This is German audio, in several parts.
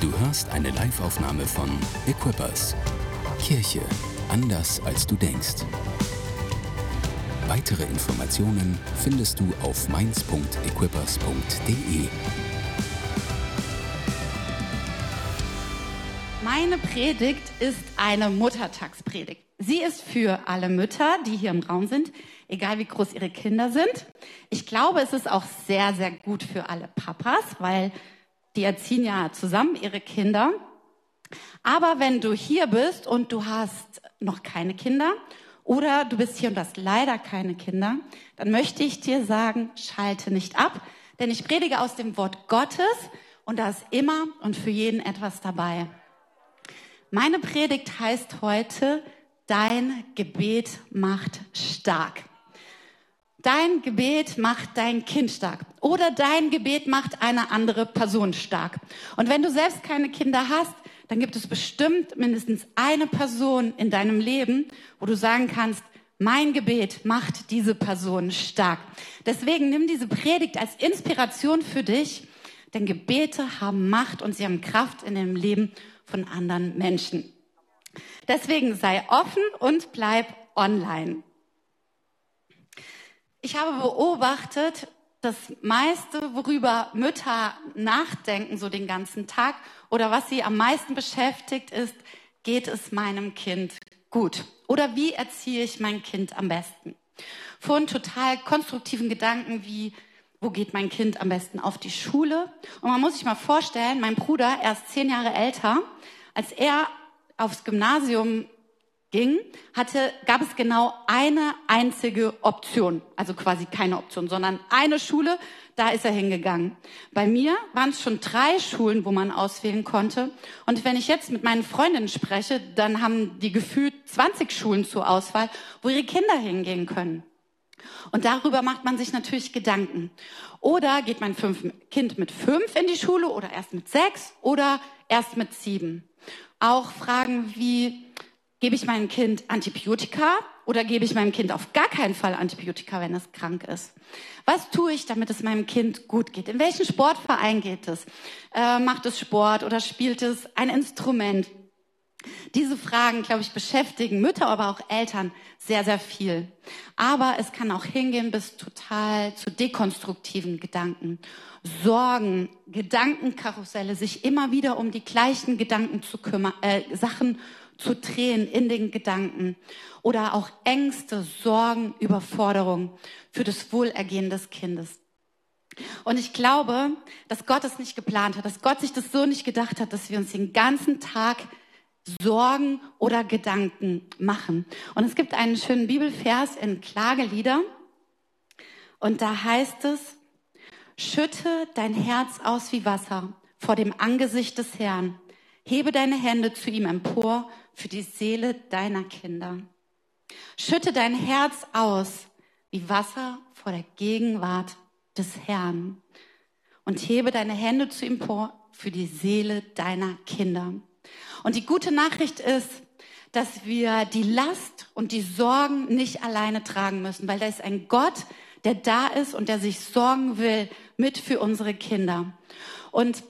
Du hörst eine Live-Aufnahme von Equippers. Kirche anders als du denkst. Weitere Informationen findest du auf mainz.equippers.de. Meine Predigt ist eine Muttertagspredigt. Sie ist für alle Mütter, die hier im Raum sind, egal wie groß ihre Kinder sind. Ich glaube, es ist auch sehr, sehr gut für alle Papas, weil die erziehen ja zusammen ihre Kinder. Aber wenn du hier bist und du hast noch keine Kinder oder du bist hier und hast leider keine Kinder, dann möchte ich dir sagen, schalte nicht ab, denn ich predige aus dem Wort Gottes und da ist immer und für jeden etwas dabei. Meine Predigt heißt heute, dein Gebet macht stark. Dein Gebet macht dein Kind stark oder dein Gebet macht eine andere Person stark. Und wenn du selbst keine Kinder hast, dann gibt es bestimmt mindestens eine Person in deinem Leben, wo du sagen kannst, mein Gebet macht diese Person stark. Deswegen nimm diese Predigt als Inspiration für dich, denn Gebete haben Macht und sie haben Kraft in dem Leben von anderen Menschen. Deswegen sei offen und bleib online. Ich habe beobachtet, das meiste, worüber Mütter nachdenken, so den ganzen Tag, oder was sie am meisten beschäftigt, ist, geht es meinem Kind gut? Oder wie erziehe ich mein Kind am besten? Von total konstruktiven Gedanken wie, wo geht mein Kind am besten auf die Schule? Und man muss sich mal vorstellen, mein Bruder, er ist zehn Jahre älter, als er aufs Gymnasium ging, hatte, gab es genau eine einzige Option. Also quasi keine Option, sondern eine Schule, da ist er hingegangen. Bei mir waren es schon drei Schulen, wo man auswählen konnte. Und wenn ich jetzt mit meinen Freundinnen spreche, dann haben die gefühlt 20 Schulen zur Auswahl, wo ihre Kinder hingehen können. Und darüber macht man sich natürlich Gedanken. Oder geht mein Kind mit fünf in die Schule oder erst mit sechs oder erst mit sieben? Auch Fragen wie, Gebe ich meinem Kind Antibiotika oder gebe ich meinem Kind auf gar keinen Fall Antibiotika, wenn es krank ist? Was tue ich, damit es meinem Kind gut geht? In welchen Sportverein geht es? Äh, macht es Sport oder spielt es ein Instrument? Diese Fragen, glaube ich, beschäftigen Mütter, aber auch Eltern sehr, sehr viel. Aber es kann auch hingehen bis total zu dekonstruktiven Gedanken. Sorgen, Gedankenkarusselle, sich immer wieder um die gleichen Gedanken zu kümmern, äh, Sachen zu drehen in den Gedanken oder auch Ängste, Sorgen, Überforderung für das Wohlergehen des Kindes. Und ich glaube, dass Gott es nicht geplant hat, dass Gott sich das so nicht gedacht hat, dass wir uns den ganzen Tag Sorgen oder Gedanken machen. Und es gibt einen schönen Bibelvers in Klagelieder und da heißt es, schütte dein Herz aus wie Wasser vor dem Angesicht des Herrn. Hebe deine Hände zu ihm empor für die Seele deiner Kinder. Schütte dein Herz aus wie Wasser vor der Gegenwart des Herrn und hebe deine Hände zu ihm empor für die Seele deiner Kinder. Und die gute Nachricht ist, dass wir die Last und die Sorgen nicht alleine tragen müssen, weil da ist ein Gott, der da ist und der sich sorgen will mit für unsere Kinder. Und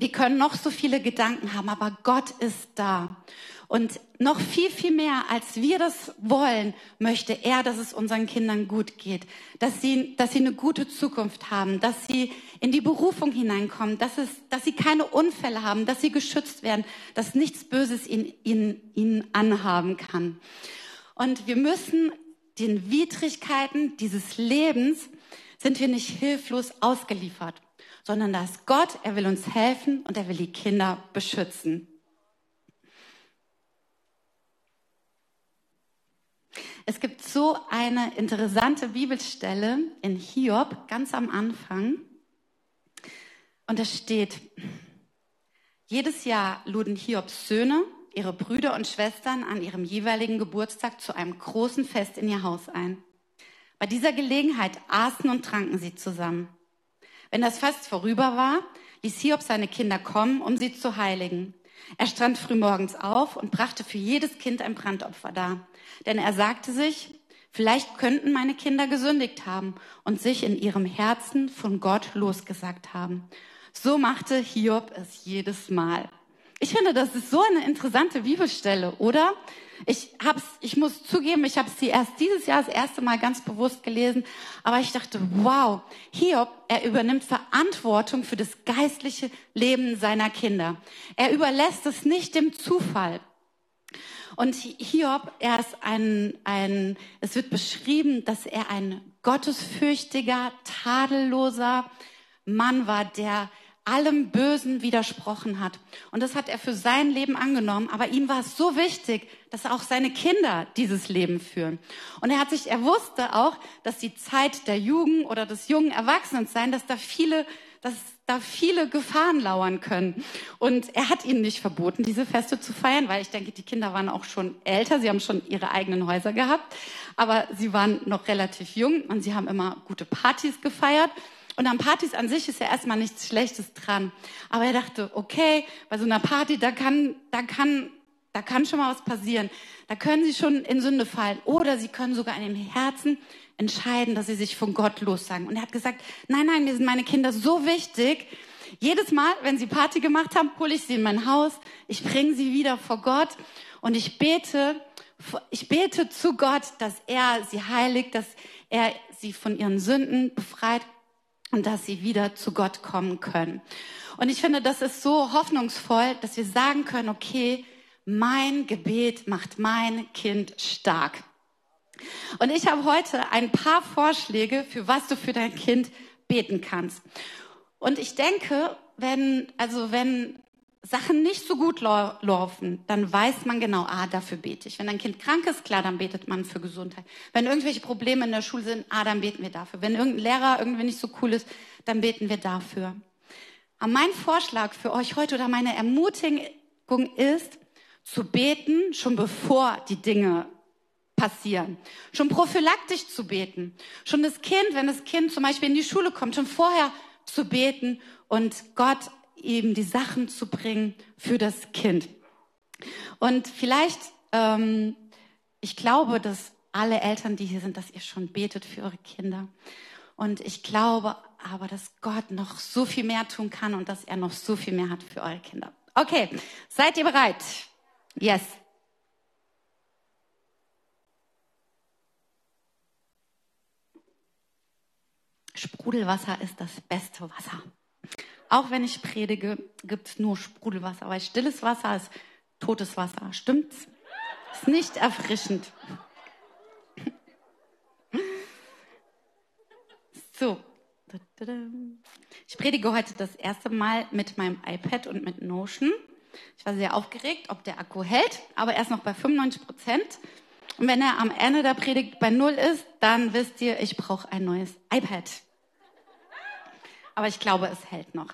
wir können noch so viele Gedanken haben, aber Gott ist da. Und noch viel, viel mehr, als wir das wollen, möchte er, dass es unseren Kindern gut geht, dass sie, dass sie eine gute Zukunft haben, dass sie in die Berufung hineinkommen, dass, es, dass sie keine Unfälle haben, dass sie geschützt werden, dass nichts Böses ihnen, ihnen, ihnen anhaben kann. Und wir müssen den Widrigkeiten dieses Lebens, sind wir nicht hilflos ausgeliefert, sondern da ist Gott, er will uns helfen und er will die Kinder beschützen. Es gibt so eine interessante Bibelstelle in Hiob, ganz am Anfang. Und da steht, jedes Jahr luden Hiobs Söhne, ihre Brüder und Schwestern an ihrem jeweiligen Geburtstag zu einem großen Fest in ihr Haus ein. Bei dieser Gelegenheit aßen und tranken sie zusammen. Wenn das Fest vorüber war, ließ Hiob seine Kinder kommen, um sie zu heiligen. Er stand frühmorgens auf und brachte für jedes Kind ein Brandopfer dar. Denn er sagte sich, vielleicht könnten meine Kinder gesündigt haben und sich in ihrem Herzen von Gott losgesagt haben. So machte Hiob es jedes Mal. Ich finde, das ist so eine interessante Bibelstelle, oder? Ich hab's, ich muss zugeben, ich habe sie erst dieses Jahr das erste Mal ganz bewusst gelesen, aber ich dachte, wow, Hiob, er übernimmt Verantwortung für das geistliche Leben seiner Kinder. Er überlässt es nicht dem Zufall. Und Hiob, er ist ein, ein, es wird beschrieben, dass er ein gottesfürchtiger, tadelloser Mann war, der allem Bösen widersprochen hat. Und das hat er für sein Leben angenommen. Aber ihm war es so wichtig, dass auch seine Kinder dieses Leben führen. Und er hat sich, er wusste auch, dass die Zeit der Jugend oder des jungen Erwachsenensein, dass da viele, dass da viele Gefahren lauern können. Und er hat ihnen nicht verboten, diese Feste zu feiern, weil ich denke, die Kinder waren auch schon älter. Sie haben schon ihre eigenen Häuser gehabt. Aber sie waren noch relativ jung und sie haben immer gute Partys gefeiert. Und an Partys an sich ist ja erstmal nichts Schlechtes dran. Aber er dachte, okay, bei so einer Party, da kann, da kann, da kann schon mal was passieren. Da können sie schon in Sünde fallen. Oder sie können sogar in dem Herzen entscheiden, dass sie sich von Gott lossagen. Und er hat gesagt, nein, nein, mir sind meine Kinder so wichtig. Jedes Mal, wenn sie Party gemacht haben, hole ich sie in mein Haus. Ich bringe sie wieder vor Gott. Und ich bete, ich bete zu Gott, dass er sie heiligt, dass er sie von ihren Sünden befreit und dass sie wieder zu Gott kommen können. Und ich finde, das ist so hoffnungsvoll, dass wir sagen können, okay, mein Gebet macht mein Kind stark. Und ich habe heute ein paar Vorschläge, für was du für dein Kind beten kannst. Und ich denke, wenn, also wenn Sachen nicht so gut laufen, dann weiß man genau, ah, dafür bete ich. Wenn ein Kind krank ist, klar, dann betet man für Gesundheit. Wenn irgendwelche Probleme in der Schule sind, ah, dann beten wir dafür. Wenn irgendein Lehrer irgendwie nicht so cool ist, dann beten wir dafür. Aber mein Vorschlag für euch heute oder meine Ermutigung ist, zu beten, schon bevor die Dinge passieren. Schon prophylaktisch zu beten. Schon das Kind, wenn das Kind zum Beispiel in die Schule kommt, schon vorher zu beten und Gott eben die Sachen zu bringen für das Kind. Und vielleicht, ähm, ich glaube, dass alle Eltern, die hier sind, dass ihr schon betet für eure Kinder. Und ich glaube aber, dass Gott noch so viel mehr tun kann und dass er noch so viel mehr hat für eure Kinder. Okay, seid ihr bereit? Yes. Sprudelwasser ist das beste Wasser. Auch wenn ich predige, gibt es nur Sprudelwasser, weil stilles Wasser ist totes Wasser. Stimmt's? Ist nicht erfrischend. So. Ich predige heute das erste Mal mit meinem iPad und mit Notion. Ich war sehr aufgeregt, ob der Akku hält, aber erst noch bei 95 Prozent. Und wenn er am Ende der Predigt bei Null ist, dann wisst ihr, ich brauche ein neues iPad aber ich glaube, es hält noch.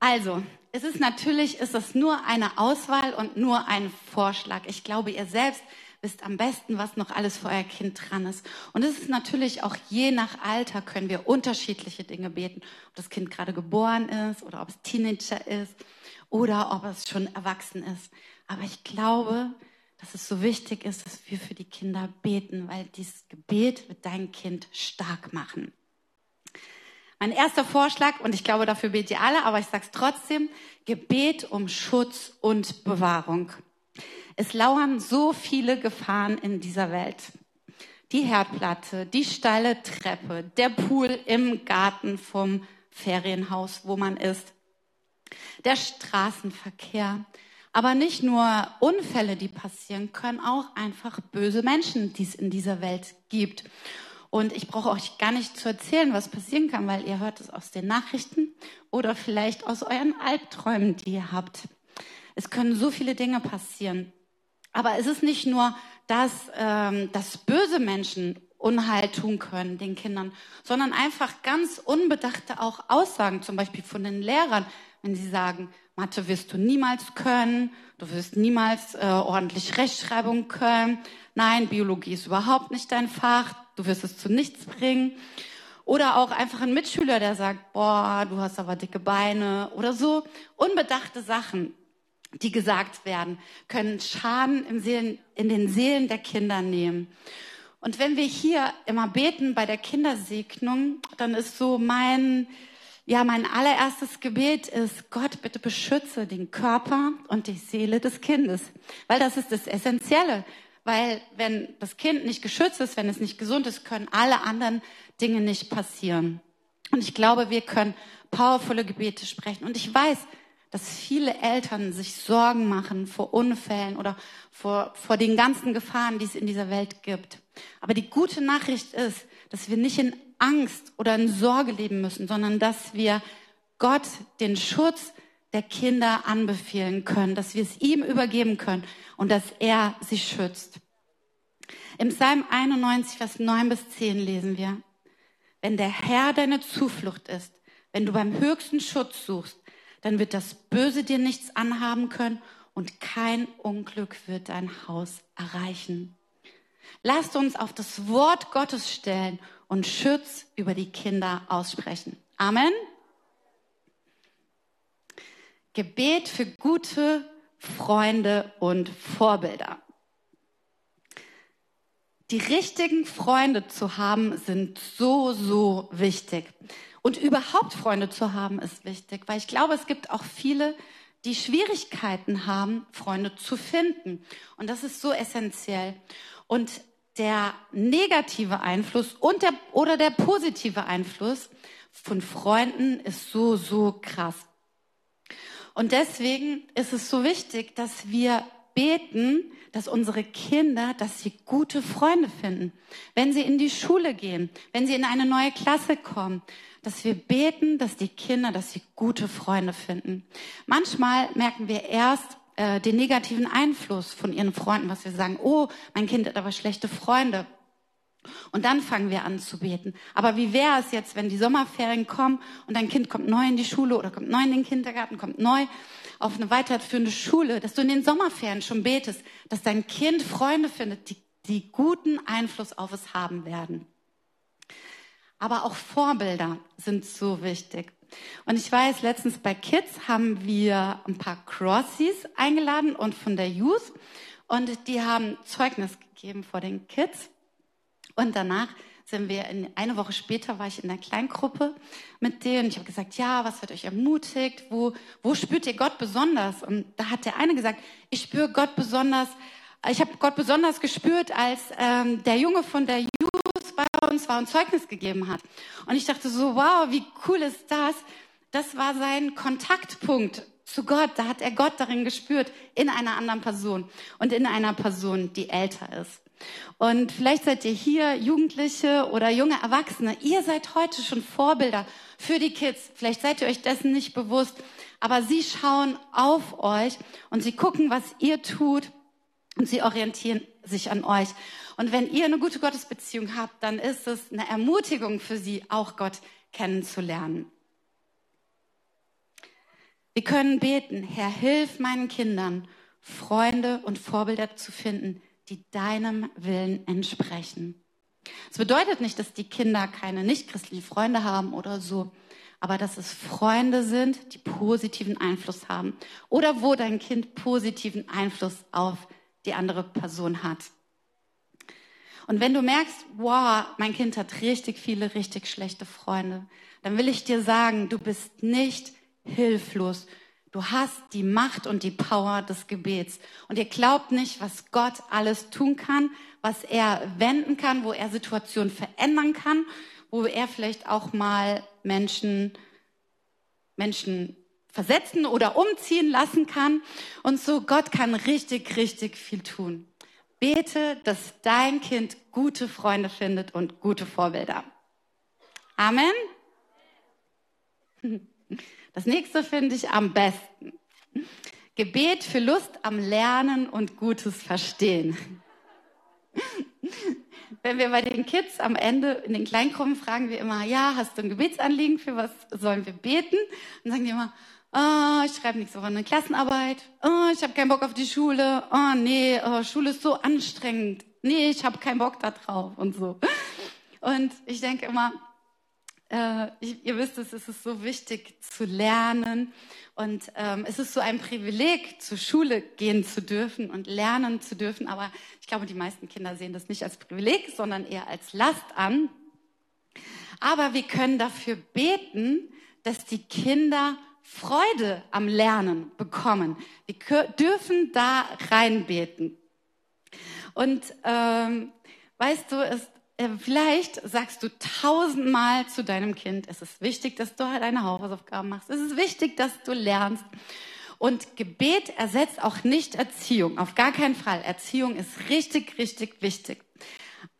Also, es ist natürlich, ist es nur eine Auswahl und nur ein Vorschlag. Ich glaube, ihr selbst wisst am besten, was noch alles für euer Kind dran ist. Und es ist natürlich auch je nach Alter können wir unterschiedliche Dinge beten. Ob das Kind gerade geboren ist oder ob es Teenager ist oder ob es schon erwachsen ist. Aber ich glaube, dass es so wichtig ist, dass wir für die Kinder beten, weil dieses Gebet wird dein Kind stark machen. Mein erster Vorschlag, und ich glaube, dafür betet ihr alle, aber ich sage es trotzdem, Gebet um Schutz und Bewahrung. Es lauern so viele Gefahren in dieser Welt. Die Herdplatte, die steile Treppe, der Pool im Garten vom Ferienhaus, wo man ist, der Straßenverkehr, aber nicht nur Unfälle, die passieren können, auch einfach böse Menschen, die es in dieser Welt gibt. Und ich brauche euch gar nicht zu erzählen, was passieren kann, weil ihr hört es aus den Nachrichten oder vielleicht aus euren Albträumen, die ihr habt. Es können so viele Dinge passieren. Aber es ist nicht nur, dass, ähm, dass böse Menschen Unheil tun können den Kindern, sondern einfach ganz unbedachte auch Aussagen, zum Beispiel von den Lehrern, wenn sie sagen, Mathe wirst du niemals können, du wirst niemals äh, ordentlich Rechtschreibung können, nein, Biologie ist überhaupt nicht dein Fach, du wirst es zu nichts bringen. Oder auch einfach ein Mitschüler, der sagt, boah, du hast aber dicke Beine oder so. Unbedachte Sachen, die gesagt werden, können Schaden im Seelen, in den Seelen der Kinder nehmen. Und wenn wir hier immer beten bei der Kindersegnung, dann ist so mein, ja, mein allererstes Gebet ist, Gott, bitte beschütze den Körper und die Seele des Kindes. Weil das ist das Essentielle. Weil wenn das Kind nicht geschützt ist, wenn es nicht gesund ist, können alle anderen Dinge nicht passieren. Und ich glaube, wir können powervolle Gebete sprechen. Und ich weiß, dass viele Eltern sich Sorgen machen vor Unfällen oder vor, vor den ganzen Gefahren, die es in dieser Welt gibt. Aber die gute Nachricht ist, dass wir nicht in Angst oder in Sorge leben müssen, sondern dass wir Gott den Schutz der Kinder anbefehlen können, dass wir es ihm übergeben können und dass er sie schützt. Im Psalm 91, Vers 9 bis 10 lesen wir, wenn der Herr deine Zuflucht ist, wenn du beim höchsten Schutz suchst, dann wird das Böse dir nichts anhaben können und kein Unglück wird dein Haus erreichen. Lasst uns auf das Wort Gottes stellen und Schutz über die Kinder aussprechen. Amen. Gebet für gute Freunde und Vorbilder. Die richtigen Freunde zu haben, sind so, so wichtig. Und überhaupt Freunde zu haben, ist wichtig, weil ich glaube, es gibt auch viele, die Schwierigkeiten haben, Freunde zu finden. Und das ist so essentiell. Und der negative Einfluss und der, oder der positive Einfluss von Freunden ist so, so krass. Und deswegen ist es so wichtig, dass wir beten, dass unsere Kinder, dass sie gute Freunde finden. Wenn sie in die Schule gehen, wenn sie in eine neue Klasse kommen, dass wir beten, dass die Kinder, dass sie gute Freunde finden. Manchmal merken wir erst äh, den negativen Einfluss von ihren Freunden, was wir sagen, oh, mein Kind hat aber schlechte Freunde. Und dann fangen wir an zu beten. Aber wie wäre es jetzt, wenn die Sommerferien kommen und dein Kind kommt neu in die Schule oder kommt neu in den Kindergarten, kommt neu auf eine weiterführende Schule, dass du in den Sommerferien schon betest, dass dein Kind Freunde findet, die, die guten Einfluss auf es haben werden. Aber auch Vorbilder sind so wichtig. Und ich weiß, letztens bei Kids haben wir ein paar Crossies eingeladen und von der Youth. Und die haben Zeugnis gegeben vor den Kids. Und danach sind wir in, eine Woche später war ich in der Kleingruppe mit denen. Ich habe gesagt, ja, was hat euch ermutigt? Wo, wo spürt ihr Gott besonders? Und da hat der eine gesagt, ich spüre Gott besonders. Ich habe Gott besonders gespürt, als ähm, der Junge von der bei uns war und Zeugnis gegeben hat. Und ich dachte so, wow, wie cool ist das? Das war sein Kontaktpunkt zu Gott. Da hat er Gott darin gespürt, in einer anderen Person und in einer Person, die älter ist. Und vielleicht seid ihr hier Jugendliche oder junge Erwachsene. Ihr seid heute schon Vorbilder für die Kids. Vielleicht seid ihr euch dessen nicht bewusst, aber sie schauen auf euch und sie gucken, was ihr tut und sie orientieren sich an euch. Und wenn ihr eine gute Gottesbeziehung habt, dann ist es eine Ermutigung für sie, auch Gott kennenzulernen. Wir können beten, Herr, hilf meinen Kindern, Freunde und Vorbilder zu finden, die deinem Willen entsprechen. Es bedeutet nicht, dass die Kinder keine nichtchristlichen Freunde haben oder so, aber dass es Freunde sind, die positiven Einfluss haben oder wo dein Kind positiven Einfluss auf die andere Person hat. Und wenn du merkst, wow, mein Kind hat richtig viele, richtig schlechte Freunde, dann will ich dir sagen, du bist nicht hilflos. Du hast die Macht und die Power des Gebets. Und ihr glaubt nicht, was Gott alles tun kann, was er wenden kann, wo er Situationen verändern kann, wo er vielleicht auch mal Menschen, Menschen versetzen oder umziehen lassen kann. Und so, Gott kann richtig, richtig viel tun. Bete, dass dein Kind gute Freunde findet und gute Vorbilder. Amen. Das nächste finde ich am besten. Gebet für Lust am Lernen und gutes Verstehen. Wenn wir bei den Kids am Ende in den Kleingruppen fragen wir immer, ja, hast du ein Gebetsanliegen, für was sollen wir beten? Und sagen die immer, oh, ich schreibe nächste Woche eine Klassenarbeit, oh, ich habe keinen Bock auf die Schule, oh nee, oh, Schule ist so anstrengend, nee, ich habe keinen Bock da drauf und so. Und ich denke immer, äh, ihr wisst es, es ist so wichtig zu lernen und ähm, es ist so ein Privileg, zur Schule gehen zu dürfen und lernen zu dürfen. Aber ich glaube, die meisten Kinder sehen das nicht als Privileg, sondern eher als Last an. Aber wir können dafür beten, dass die Kinder Freude am Lernen bekommen. Wir dürfen da reinbeten. Und ähm, weißt du, es, vielleicht sagst du tausendmal zu deinem Kind, es ist wichtig, dass du deine Hausaufgaben machst. Es ist wichtig, dass du lernst. Und Gebet ersetzt auch nicht Erziehung. Auf gar keinen Fall. Erziehung ist richtig, richtig wichtig.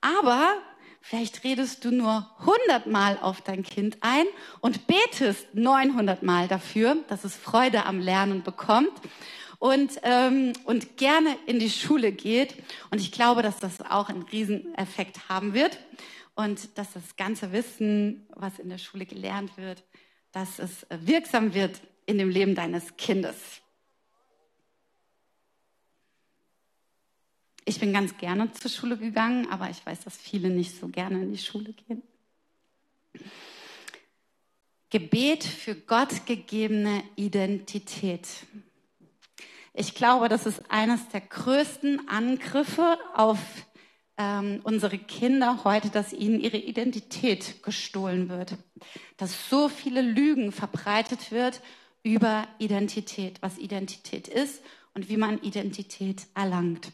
Aber vielleicht redest du nur hundertmal auf dein Kind ein und betest 900 Mal dafür, dass es Freude am Lernen bekommt und, ähm, und gerne in die Schule geht. Und ich glaube, dass das auch einen Rieseneffekt haben wird und dass das ganze Wissen, was in der Schule gelernt wird, dass es wirksam wird in dem Leben deines Kindes. Ich bin ganz gerne zur Schule gegangen, aber ich weiß, dass viele nicht so gerne in die Schule gehen. Gebet für Gott gegebene Identität. Ich glaube, das ist eines der größten Angriffe auf ähm, unsere Kinder heute, dass ihnen ihre Identität gestohlen wird. Dass so viele Lügen verbreitet wird über Identität, was Identität ist und wie man Identität erlangt.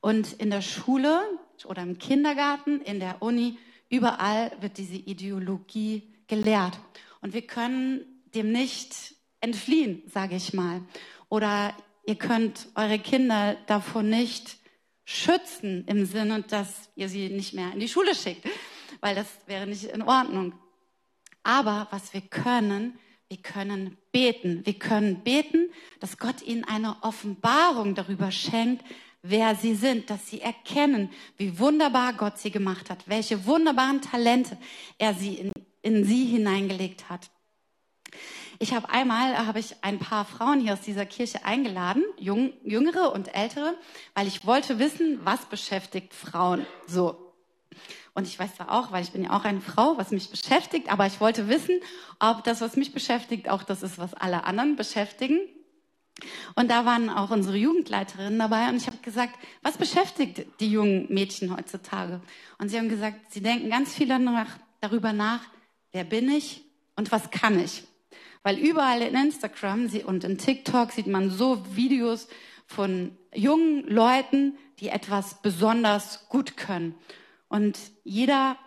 Und in der Schule oder im Kindergarten, in der Uni, überall wird diese Ideologie gelehrt. Und wir können dem nicht entfliehen, sage ich mal. Oder ihr könnt eure Kinder davor nicht schützen im Sinne, dass ihr sie nicht mehr in die Schule schickt, weil das wäre nicht in Ordnung. Aber was wir können, wir können beten. Wir können beten, dass Gott ihnen eine Offenbarung darüber schenkt, wer sie sind, dass sie erkennen, wie wunderbar Gott sie gemacht hat, welche wunderbaren Talente er sie in, in sie hineingelegt hat. Ich habe einmal habe ich ein paar Frauen hier aus dieser Kirche eingeladen, jung, jüngere und ältere, weil ich wollte wissen, was beschäftigt Frauen so. Und ich weiß zwar auch, weil ich bin ja auch eine Frau, was mich beschäftigt, aber ich wollte wissen, ob das, was mich beschäftigt, auch das ist, was alle anderen beschäftigen. Und da waren auch unsere Jugendleiterinnen dabei und ich habe gesagt, was beschäftigt die jungen Mädchen heutzutage? Und sie haben gesagt, sie denken ganz viel danach, darüber nach, wer bin ich und was kann ich? Weil überall in Instagram und in TikTok sieht man so Videos von jungen Leuten, die etwas besonders gut können. Und jeder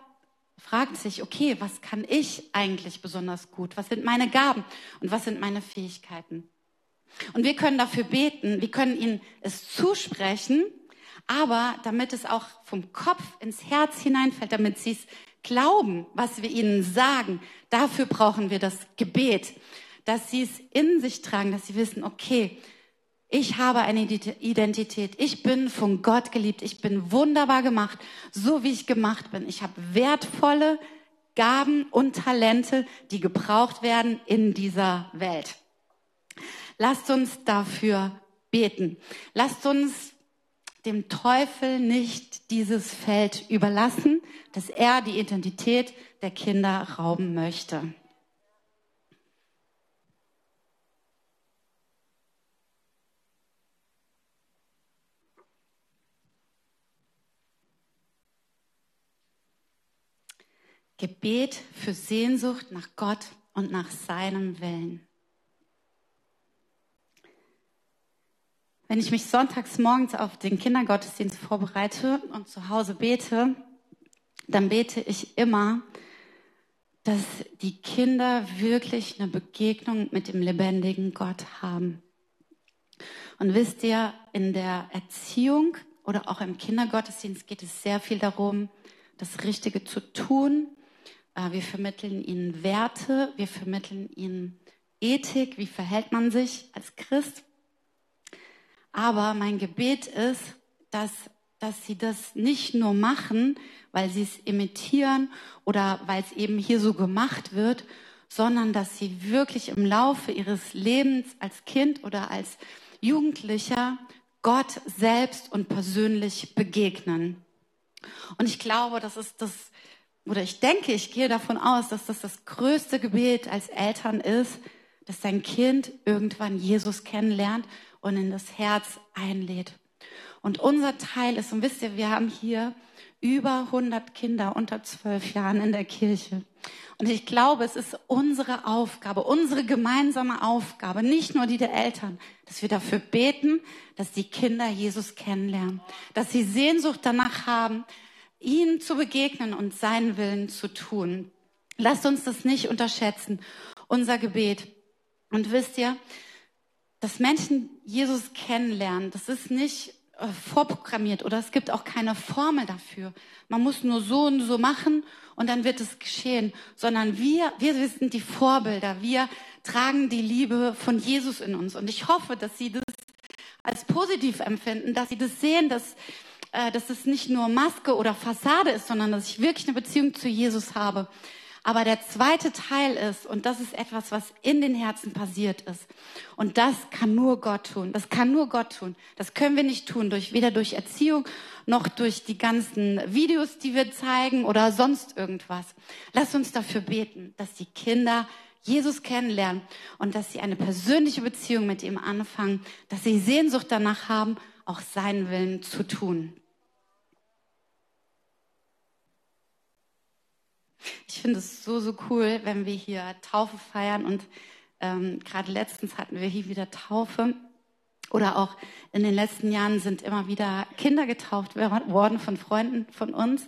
fragt sich, okay, was kann ich eigentlich besonders gut? Was sind meine Gaben und was sind meine Fähigkeiten? Und wir können dafür beten, wir können ihnen es zusprechen, aber damit es auch vom Kopf ins Herz hineinfällt, damit sie es glauben, was wir ihnen sagen, dafür brauchen wir das Gebet, dass sie es in sich tragen, dass sie wissen, okay, ich habe eine Identität, ich bin von Gott geliebt, ich bin wunderbar gemacht, so wie ich gemacht bin. Ich habe wertvolle Gaben und Talente, die gebraucht werden in dieser Welt. Lasst uns dafür beten. Lasst uns dem Teufel nicht dieses Feld überlassen, dass er die Identität der Kinder rauben möchte. Gebet für Sehnsucht nach Gott und nach seinem Willen. Wenn ich mich sonntags morgens auf den Kindergottesdienst vorbereite und zu Hause bete, dann bete ich immer, dass die Kinder wirklich eine Begegnung mit dem lebendigen Gott haben. Und wisst ihr, in der Erziehung oder auch im Kindergottesdienst geht es sehr viel darum, das Richtige zu tun. Äh, wir vermitteln ihnen Werte, wir vermitteln ihnen Ethik, wie verhält man sich als Christ. Aber mein Gebet ist, dass, dass sie das nicht nur machen, weil sie es imitieren oder weil es eben hier so gemacht wird, sondern dass sie wirklich im Laufe ihres Lebens als Kind oder als Jugendlicher Gott selbst und persönlich begegnen. Und ich glaube, das ist das oder ich denke, ich gehe davon aus, dass das das größte Gebet als Eltern ist, dass dein Kind irgendwann Jesus kennenlernt und in das Herz einlädt. Und unser Teil ist, und wisst ihr, wir haben hier über 100 Kinder unter zwölf Jahren in der Kirche. Und ich glaube, es ist unsere Aufgabe, unsere gemeinsame Aufgabe, nicht nur die der Eltern, dass wir dafür beten, dass die Kinder Jesus kennenlernen, dass sie Sehnsucht danach haben, ihm zu begegnen und seinen Willen zu tun. Lasst uns das nicht unterschätzen, unser Gebet. Und wisst ihr, dass Menschen Jesus kennenlernen, das ist nicht äh, vorprogrammiert oder es gibt auch keine Formel dafür. Man muss nur so und so machen und dann wird es geschehen, sondern wir, wir sind die Vorbilder. Wir tragen die Liebe von Jesus in uns. Und ich hoffe, dass Sie das als positiv empfinden, dass Sie das sehen, dass, äh, dass es nicht nur Maske oder Fassade ist, sondern dass ich wirklich eine Beziehung zu Jesus habe. Aber der zweite Teil ist, und das ist etwas, was in den Herzen passiert ist. Und das kann nur Gott tun. Das kann nur Gott tun. Das können wir nicht tun, durch, weder durch Erziehung noch durch die ganzen Videos, die wir zeigen oder sonst irgendwas. Lass uns dafür beten, dass die Kinder Jesus kennenlernen und dass sie eine persönliche Beziehung mit ihm anfangen, dass sie Sehnsucht danach haben, auch seinen Willen zu tun. Ich finde es so, so cool, wenn wir hier Taufe feiern und ähm, gerade letztens hatten wir hier wieder Taufe. Oder auch in den letzten Jahren sind immer wieder Kinder getauft worden von Freunden von uns.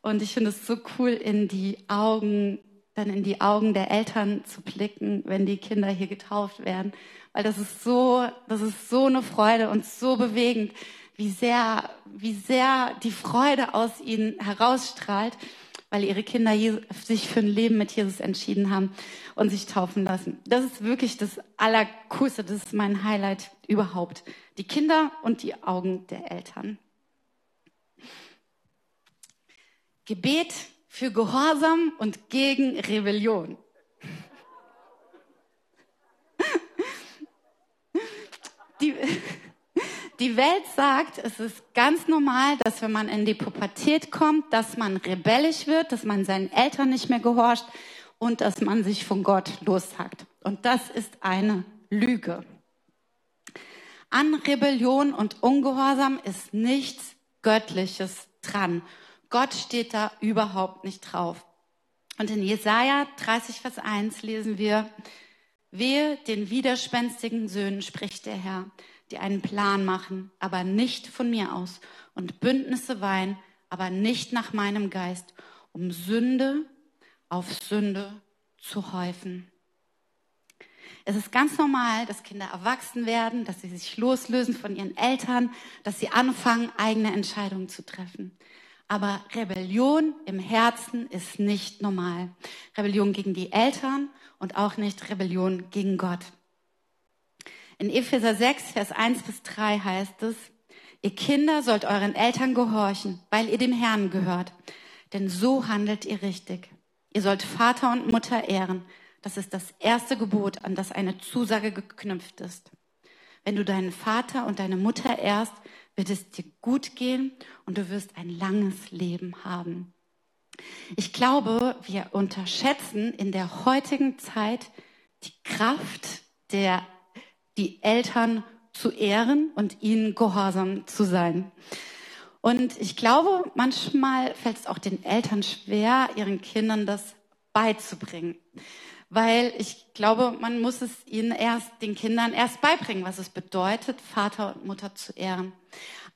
Und ich finde es so cool, in die Augen, dann in die Augen der Eltern zu blicken, wenn die Kinder hier getauft werden. Weil das ist so, das ist so eine Freude und so bewegend, wie sehr, wie sehr die Freude aus ihnen herausstrahlt weil ihre Kinder sich für ein Leben mit Jesus entschieden haben und sich taufen lassen. Das ist wirklich das Allercoolste, das ist mein Highlight überhaupt. Die Kinder und die Augen der Eltern. Gebet für Gehorsam und gegen Rebellion. Die, die Welt sagt, es ist ganz normal, dass wenn man in die Pubertät kommt, dass man rebellisch wird, dass man seinen Eltern nicht mehr gehorcht und dass man sich von Gott lossagt. Und das ist eine Lüge. An Rebellion und Ungehorsam ist nichts Göttliches dran. Gott steht da überhaupt nicht drauf. Und in Jesaja 30, Vers 1 lesen wir, Wehe den widerspenstigen Söhnen, spricht der Herr, die einen Plan machen, aber nicht von mir aus, und Bündnisse weihen, aber nicht nach meinem Geist, um Sünde auf Sünde zu häufen. Es ist ganz normal, dass Kinder erwachsen werden, dass sie sich loslösen von ihren Eltern, dass sie anfangen, eigene Entscheidungen zu treffen. Aber Rebellion im Herzen ist nicht normal. Rebellion gegen die Eltern und auch nicht Rebellion gegen Gott. In Epheser 6, Vers 1 bis 3 heißt es, ihr Kinder sollt euren Eltern gehorchen, weil ihr dem Herrn gehört. Denn so handelt ihr richtig. Ihr sollt Vater und Mutter ehren. Das ist das erste Gebot, an das eine Zusage geknüpft ist. Wenn du deinen Vater und deine Mutter ehrst, wird es dir gut gehen und du wirst ein langes Leben haben. Ich glaube, wir unterschätzen in der heutigen Zeit die Kraft der die Eltern zu ehren und ihnen gehorsam zu sein. Und ich glaube, manchmal fällt es auch den Eltern schwer, ihren Kindern das beizubringen. Weil ich glaube, man muss es ihnen erst, den Kindern erst beibringen, was es bedeutet, Vater und Mutter zu ehren.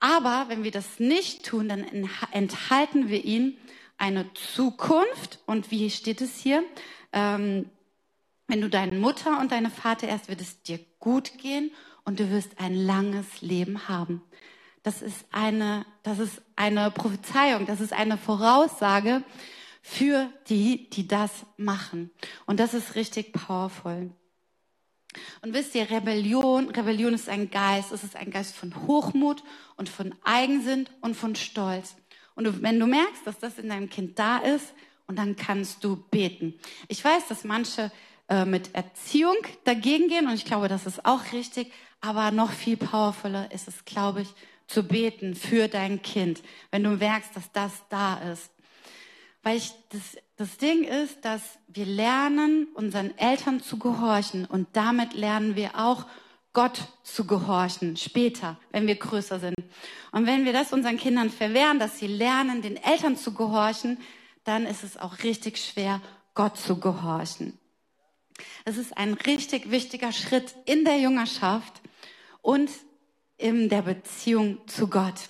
Aber wenn wir das nicht tun, dann enthalten wir ihnen eine Zukunft. Und wie steht es hier? Ähm, wenn du deine Mutter und deine Vater erst, wird es dir gut gehen und du wirst ein langes Leben haben. Das ist eine, das ist eine Prophezeiung, das ist eine Voraussage für die, die das machen. Und das ist richtig powerful. Und wisst ihr, Rebellion, Rebellion ist ein Geist, es ist ein Geist von Hochmut und von Eigensinn und von Stolz. Und wenn du merkst, dass das in deinem Kind da ist, und dann kannst du beten. Ich weiß, dass manche äh, mit Erziehung dagegen gehen und ich glaube, das ist auch richtig, aber noch viel powervoller ist es, glaube ich, zu beten für dein Kind, wenn du merkst, dass das da ist. Weil ich, das, das Ding ist, dass wir lernen, unseren Eltern zu gehorchen und damit lernen wir auch, Gott zu gehorchen, später, wenn wir größer sind. Und wenn wir das unseren Kindern verwehren, dass sie lernen, den Eltern zu gehorchen, dann ist es auch richtig schwer, Gott zu gehorchen. Es ist ein richtig wichtiger Schritt in der Jüngerschaft und in der Beziehung zu Gott.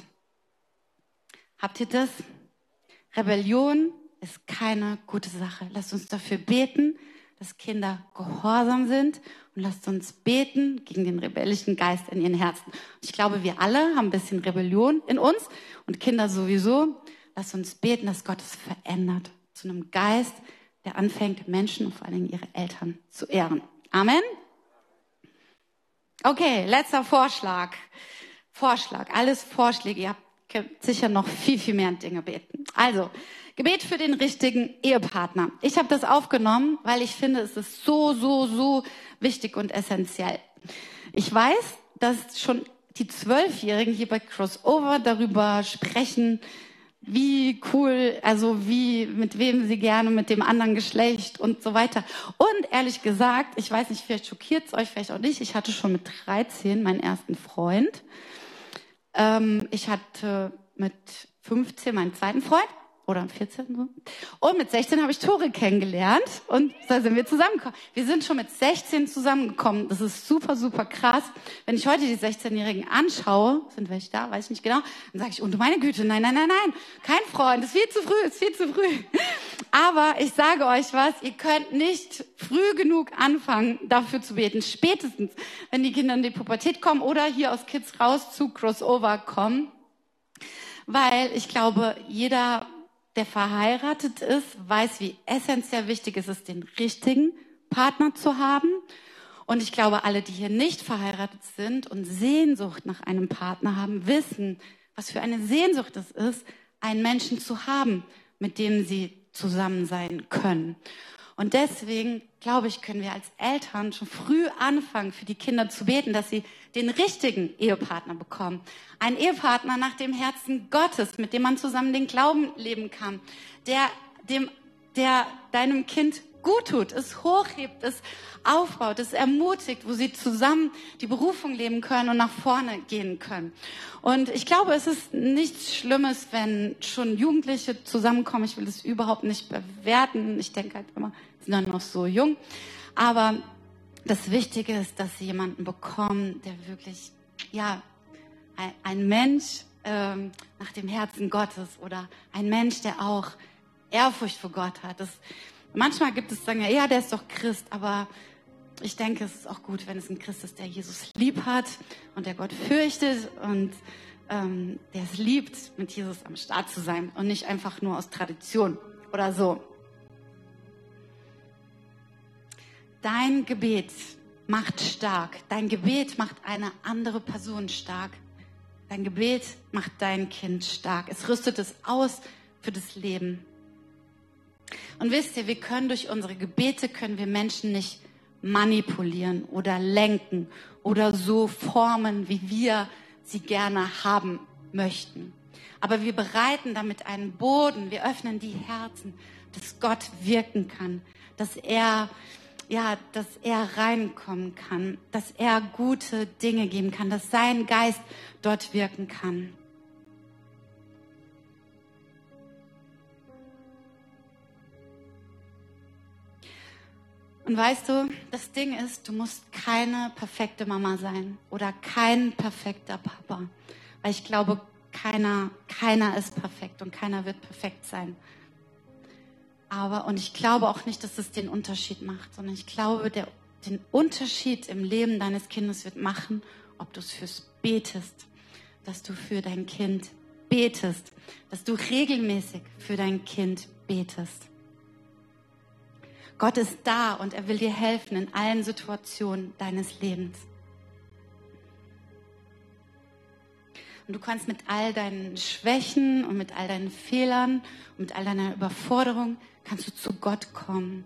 Habt ihr das? Rebellion ist keine gute Sache. Lasst uns dafür beten, dass Kinder gehorsam sind und lasst uns beten gegen den rebellischen Geist in ihren Herzen. Ich glaube, wir alle haben ein bisschen Rebellion in uns und Kinder sowieso. Lasst uns beten, dass Gott es verändert zu einem Geist, der anfängt, Menschen und vor allen Dingen ihre Eltern zu ehren. Amen. Okay, letzter Vorschlag. Vorschlag, alles Vorschläge. Ihr habt sicher noch viel, viel mehr Dinge beten. Also, Gebet für den richtigen Ehepartner. Ich habe das aufgenommen, weil ich finde, es ist so, so, so wichtig und essentiell. Ich weiß, dass schon die Zwölfjährigen hier bei Crossover darüber sprechen, wie cool, also wie, mit wem sie gerne, mit dem anderen Geschlecht und so weiter. Und ehrlich gesagt, ich weiß nicht, vielleicht schockiert es euch, vielleicht auch nicht, ich hatte schon mit 13 meinen ersten Freund. Ähm, ich hatte mit 15 meinen zweiten Freund oder 14 so. Und mit 16 habe ich Tore kennengelernt und da sind wir zusammengekommen. Wir sind schon mit 16 zusammengekommen. Das ist super, super krass. Wenn ich heute die 16-Jährigen anschaue, sind welche da, weiß ich nicht genau, dann sage ich, und oh, meine Güte, nein, nein, nein, nein, kein Freund, ist viel zu früh, ist viel zu früh. Aber ich sage euch was, ihr könnt nicht früh genug anfangen, dafür zu beten. Spätestens, wenn die Kinder in die Pubertät kommen oder hier aus Kids raus zu Crossover kommen. Weil ich glaube, jeder der verheiratet ist, weiß, wie essentiell wichtig es ist, den richtigen Partner zu haben. Und ich glaube, alle, die hier nicht verheiratet sind und Sehnsucht nach einem Partner haben, wissen, was für eine Sehnsucht es ist, einen Menschen zu haben, mit dem sie zusammen sein können. Und deswegen, glaube ich, können wir als Eltern schon früh anfangen, für die Kinder zu beten, dass sie den richtigen Ehepartner bekommen. Ein Ehepartner nach dem Herzen Gottes, mit dem man zusammen den Glauben leben kann, der, dem, der deinem Kind gut tut, es hochhebt, es aufbaut, es ermutigt, wo sie zusammen die Berufung leben können und nach vorne gehen können. Und ich glaube, es ist nichts Schlimmes, wenn schon Jugendliche zusammenkommen. Ich will es überhaupt nicht bewerten. Ich denke halt immer, dann noch so jung. Aber das Wichtige ist, dass sie jemanden bekommen, der wirklich, ja, ein, ein Mensch ähm, nach dem Herzen Gottes oder ein Mensch, der auch Ehrfurcht vor Gott hat. Das, manchmal gibt es sagen, ja, der ist doch Christ, aber ich denke, es ist auch gut, wenn es ein Christ ist, der Jesus lieb hat und der Gott fürchtet und ähm, der es liebt, mit Jesus am Start zu sein und nicht einfach nur aus Tradition oder so. Dein Gebet macht stark. Dein Gebet macht eine andere Person stark. Dein Gebet macht dein Kind stark. Es rüstet es aus für das Leben. Und wisst ihr, wir können durch unsere Gebete, können wir Menschen nicht manipulieren oder lenken oder so formen, wie wir sie gerne haben möchten. Aber wir bereiten damit einen Boden, wir öffnen die Herzen, dass Gott wirken kann, dass er ja, dass er reinkommen kann, dass er gute Dinge geben kann, dass sein Geist dort wirken kann. Und weißt du, das Ding ist, du musst keine perfekte Mama sein oder kein perfekter Papa. Weil ich glaube, keiner, keiner ist perfekt und keiner wird perfekt sein. Aber, und ich glaube auch nicht, dass es den Unterschied macht, sondern ich glaube, der, den Unterschied im Leben deines Kindes wird machen, ob du es fürs betest, dass du für dein Kind betest, dass du regelmäßig für dein Kind betest. Gott ist da und er will dir helfen in allen Situationen deines Lebens. Und du kannst mit all deinen Schwächen und mit all deinen Fehlern und mit all deiner Überforderung kannst du zu Gott kommen.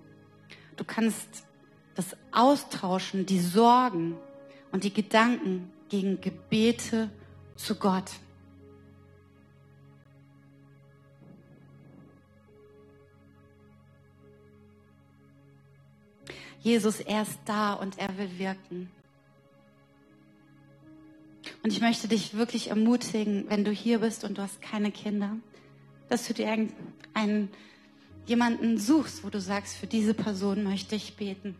Du kannst das austauschen, die Sorgen und die Gedanken gegen Gebete zu Gott. Jesus, er ist da und er will wirken. Und ich möchte dich wirklich ermutigen, wenn du hier bist und du hast keine Kinder, dass du dir einen, einen jemanden suchst, wo du sagst, für diese Person möchte ich beten.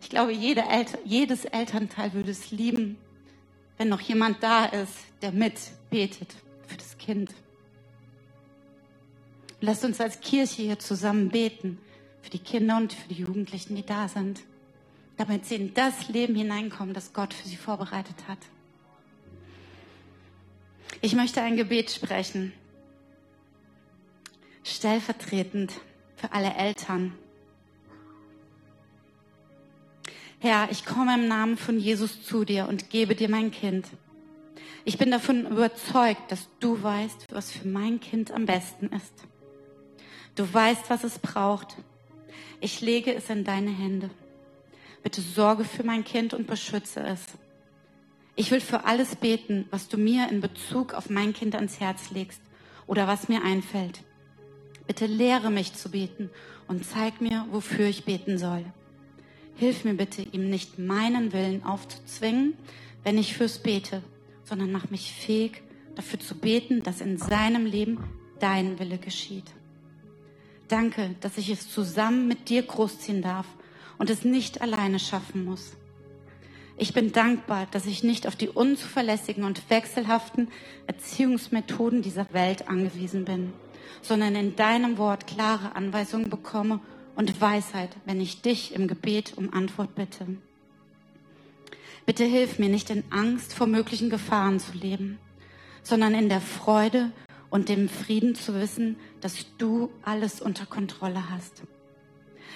Ich glaube, jede Elter, jedes Elternteil würde es lieben, wenn noch jemand da ist, der mitbetet für das Kind. Lasst uns als Kirche hier zusammen beten für die Kinder und für die Jugendlichen, die da sind, damit sie in das Leben hineinkommen, das Gott für sie vorbereitet hat. Ich möchte ein Gebet sprechen, stellvertretend für alle Eltern. Herr, ich komme im Namen von Jesus zu dir und gebe dir mein Kind. Ich bin davon überzeugt, dass du weißt, was für mein Kind am besten ist. Du weißt, was es braucht. Ich lege es in deine Hände. Bitte sorge für mein Kind und beschütze es. Ich will für alles beten, was du mir in Bezug auf mein Kind ans Herz legst oder was mir einfällt. Bitte lehre mich zu beten und zeig mir, wofür ich beten soll. Hilf mir bitte, ihm nicht meinen Willen aufzuzwingen, wenn ich fürs bete, sondern mach mich fähig, dafür zu beten, dass in seinem Leben dein Wille geschieht. Danke, dass ich es zusammen mit dir großziehen darf und es nicht alleine schaffen muss. Ich bin dankbar, dass ich nicht auf die unzuverlässigen und wechselhaften Erziehungsmethoden dieser Welt angewiesen bin, sondern in deinem Wort klare Anweisungen bekomme und Weisheit, wenn ich dich im Gebet um Antwort bitte. Bitte hilf mir nicht in Angst vor möglichen Gefahren zu leben, sondern in der Freude und dem Frieden zu wissen, dass du alles unter Kontrolle hast.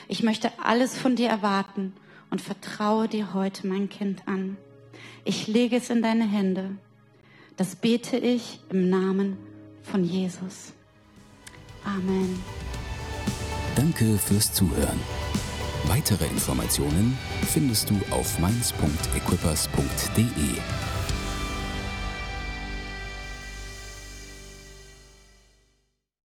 Ich möchte alles von dir erwarten und vertraue dir heute mein Kind an. Ich lege es in deine Hände. Das bete ich im Namen von Jesus. Amen. Danke fürs Zuhören. Weitere Informationen findest du auf mainz.equippers.de.